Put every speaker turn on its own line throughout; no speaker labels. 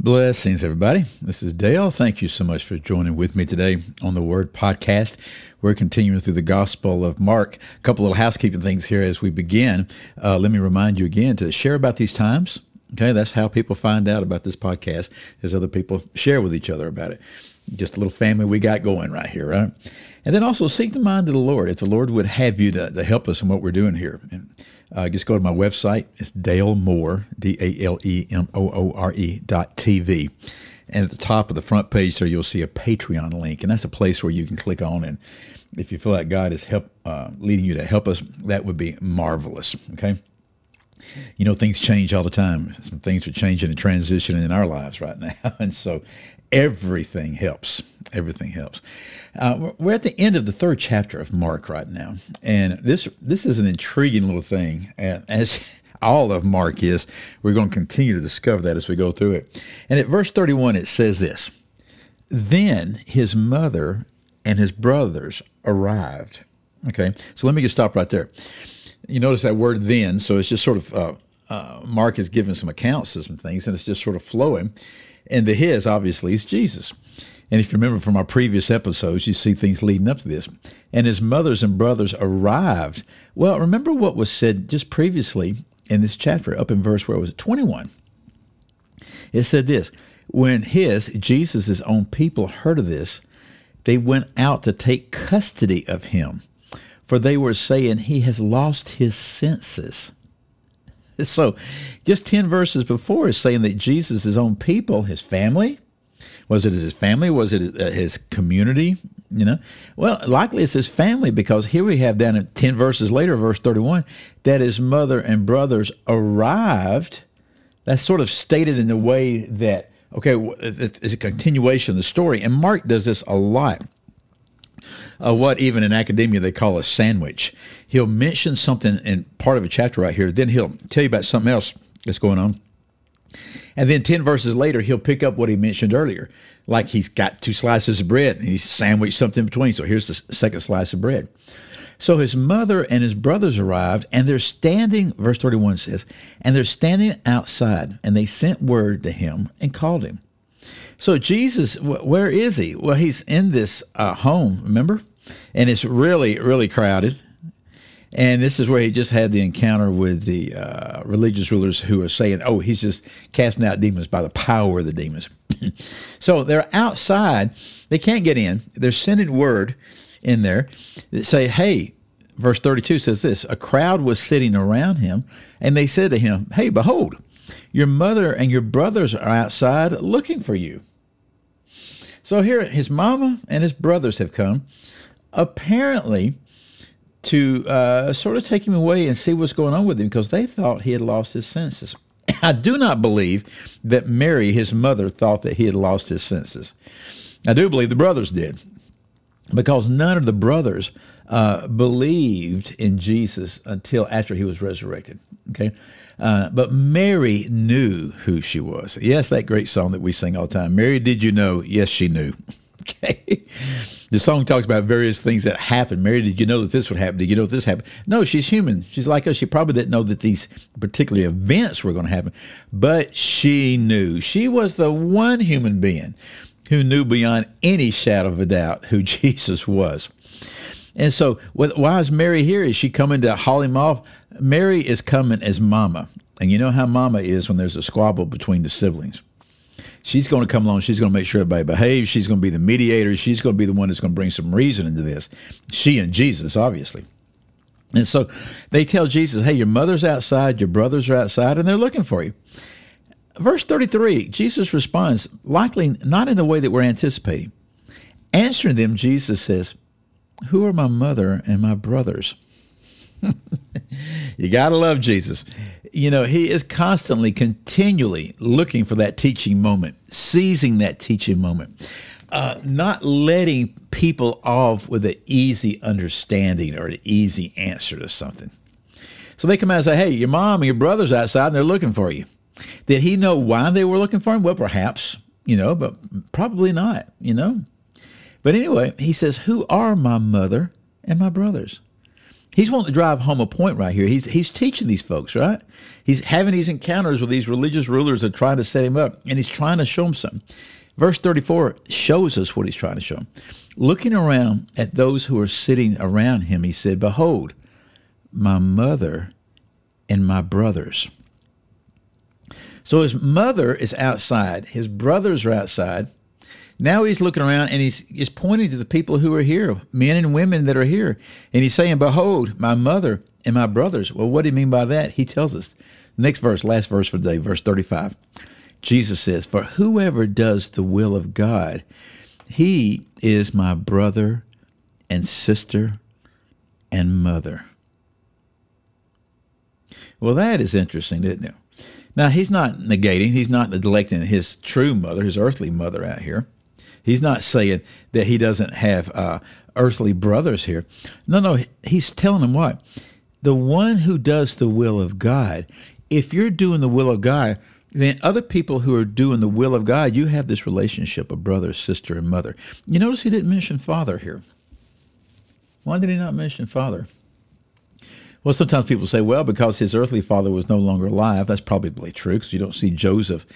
Blessings, everybody. This is Dale. Thank you so much for joining with me today on the Word Podcast. We're continuing through the Gospel of Mark. A couple little housekeeping things here as we begin. Uh, let me remind you again to share about these times. Okay, that's how people find out about this podcast, as other people share with each other about it. Just a little family we got going right here, right? And then also seek the mind of the Lord. If the Lord would have you to, to help us in what we're doing here. And, uh, just go to my website. It's Dale Moore, D A L E M O O R E dot TV. And at the top of the front page there, you'll see a Patreon link. And that's a place where you can click on. And if you feel like God is help, uh, leading you to help us, that would be marvelous. Okay. You know, things change all the time. Some things are changing and transitioning in our lives right now. And so everything helps. Everything helps. Uh, we're at the end of the third chapter of Mark right now, and this this is an intriguing little thing. As all of Mark is, we're going to continue to discover that as we go through it. And at verse thirty-one, it says this: Then his mother and his brothers arrived. Okay, so let me just stop right there. You notice that word "then," so it's just sort of uh, uh, Mark is giving some accounts of some things, and it's just sort of flowing. And the his obviously is Jesus. And if you remember from our previous episodes, you see things leading up to this. And his mothers and brothers arrived. Well, remember what was said just previously in this chapter, up in verse where was it? 21. It said this When his, Jesus' own people, heard of this, they went out to take custody of him, for they were saying, He has lost his senses. So, just 10 verses before is saying that Jesus' his own people, his family, was it his family? Was it uh, his community? You know, well, likely it's his family because here we have down in 10 verses later, verse 31, that his mother and brothers arrived. That's sort of stated in the way that, okay, it's a continuation of the story. And Mark does this a lot. Uh, what even in academia they call a sandwich. He'll mention something in part of a chapter right here, then he'll tell you about something else that's going on. And then 10 verses later, he'll pick up what he mentioned earlier. Like he's got two slices of bread and he's sandwiched something in between. So here's the second slice of bread. So his mother and his brothers arrived, and they're standing, verse 31 says, and they're standing outside, and they sent word to him and called him. So Jesus, where is he? Well, he's in this uh, home, remember? And it's really, really crowded. And this is where he just had the encounter with the uh, religious rulers who are saying, oh, he's just casting out demons by the power of the demons. so they're outside. They can't get in. They're sending word in there that say, hey, verse 32 says this a crowd was sitting around him, and they said to him, hey, behold, your mother and your brothers are outside looking for you. So here, his mama and his brothers have come. Apparently, to uh, sort of take him away and see what's going on with him because they thought he had lost his senses. I do not believe that Mary, his mother, thought that he had lost his senses. I do believe the brothers did because none of the brothers uh, believed in Jesus until after he was resurrected. Okay. Uh, but Mary knew who she was. Yes, that great song that we sing all the time. Mary, did you know? Yes, she knew. Okay. The song talks about various things that happened. Mary, did you know that this would happen? Did you know this happened? No, she's human. She's like us. She probably didn't know that these particular events were going to happen, but she knew. She was the one human being who knew beyond any shadow of a doubt who Jesus was. And so, why is Mary here? Is she coming to haul him off? Mary is coming as mama. And you know how mama is when there's a squabble between the siblings she's going to come along. She's going to make sure everybody behaves. She's going to be the mediator. She's going to be the one that's going to bring some reason into this. She and Jesus, obviously. And so they tell Jesus, hey, your mother's outside, your brothers are outside, and they're looking for you. Verse 33, Jesus responds, likely not in the way that we're anticipating. Answering them, Jesus says, Who are my mother and my brothers? you got to love Jesus. You know, he is constantly, continually looking for that teaching moment, seizing that teaching moment, uh, not letting people off with an easy understanding or an easy answer to something. So they come out and say, Hey, your mom and your brother's outside and they're looking for you. Did he know why they were looking for him? Well, perhaps, you know, but probably not, you know. But anyway, he says, Who are my mother and my brothers? He's wanting to drive home a point right here. He's he's teaching these folks, right? He's having these encounters with these religious rulers that are trying to set him up, and he's trying to show them something. Verse 34 shows us what he's trying to show them. Looking around at those who are sitting around him, he said, Behold, my mother and my brothers. So his mother is outside, his brothers are outside. Now he's looking around and he's, he's pointing to the people who are here, men and women that are here. And he's saying, Behold, my mother and my brothers. Well, what do you mean by that? He tells us. Next verse, last verse for today, verse 35. Jesus says, For whoever does the will of God, he is my brother and sister and mother. Well, that is interesting, isn't it? Now, he's not negating, he's not neglecting his true mother, his earthly mother out here. He's not saying that he doesn't have uh, earthly brothers here. No, no, he's telling them what? The one who does the will of God, if you're doing the will of God, then other people who are doing the will of God, you have this relationship of brother, sister, and mother. You notice he didn't mention father here. Why did he not mention father? Well, sometimes people say, well, because his earthly father was no longer alive. That's probably true because you don't see Joseph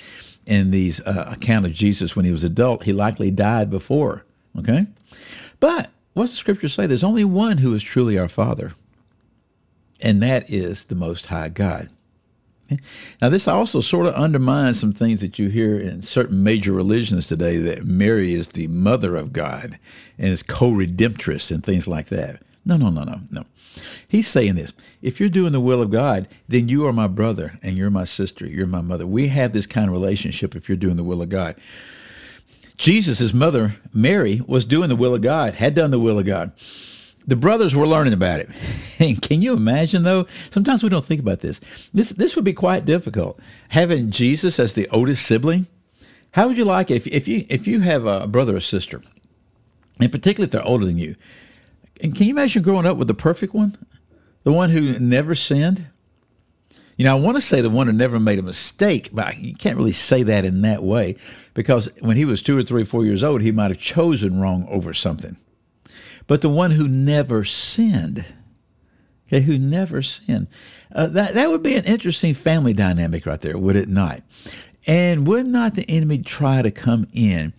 in these uh, account of Jesus when he was adult. He likely died before. Okay, but what's the scripture say? There's only one who is truly our Father, and that is the Most High God. Now, this also sort of undermines some things that you hear in certain major religions today that Mary is the mother of God and is co redemptress and things like that. No, no, no, no, no. He's saying this if you're doing the will of God, then you are my brother and you're my sister, you're my mother. We have this kind of relationship if you're doing the will of God. Jesus' mother, Mary, was doing the will of God, had done the will of God. The brothers were learning about it. And can you imagine, though? Sometimes we don't think about this. This this would be quite difficult. Having Jesus as the oldest sibling, how would you like it if, if you if you have a brother or sister, and particularly if they're older than you, and can you imagine growing up with the perfect one? The one who never sinned? You know, I want to say the one who never made a mistake, but you can't really say that in that way because when he was two or three, or four years old, he might have chosen wrong over something. But the one who never sinned, okay, who never sinned, uh, that, that would be an interesting family dynamic right there, would it not? And would not the enemy try to come in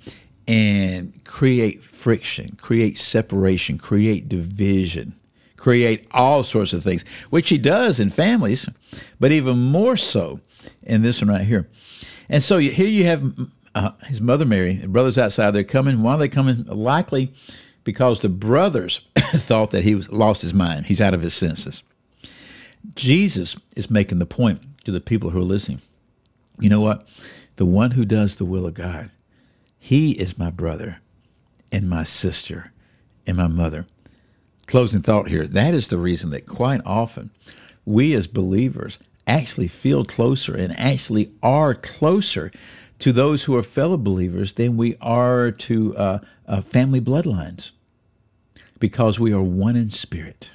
and create friction, create separation, create division, create all sorts of things, which he does in families, but even more so in this one right here. And so here you have uh, his mother Mary, brothers outside. They're coming. Why are they coming? Likely because the brothers thought that he was lost his mind. He's out of his senses. Jesus is making the point to the people who are listening. You know what? The one who does the will of God he is my brother and my sister and my mother. Closing thought here that is the reason that quite often we as believers actually feel closer and actually are closer to those who are fellow believers than we are to uh, uh, family bloodlines because we are one in spirit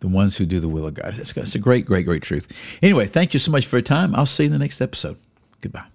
the ones who do the will of God. It's, it's a great, great, great truth. Anyway, thank you so much for your time. I'll see you in the next episode. Goodbye.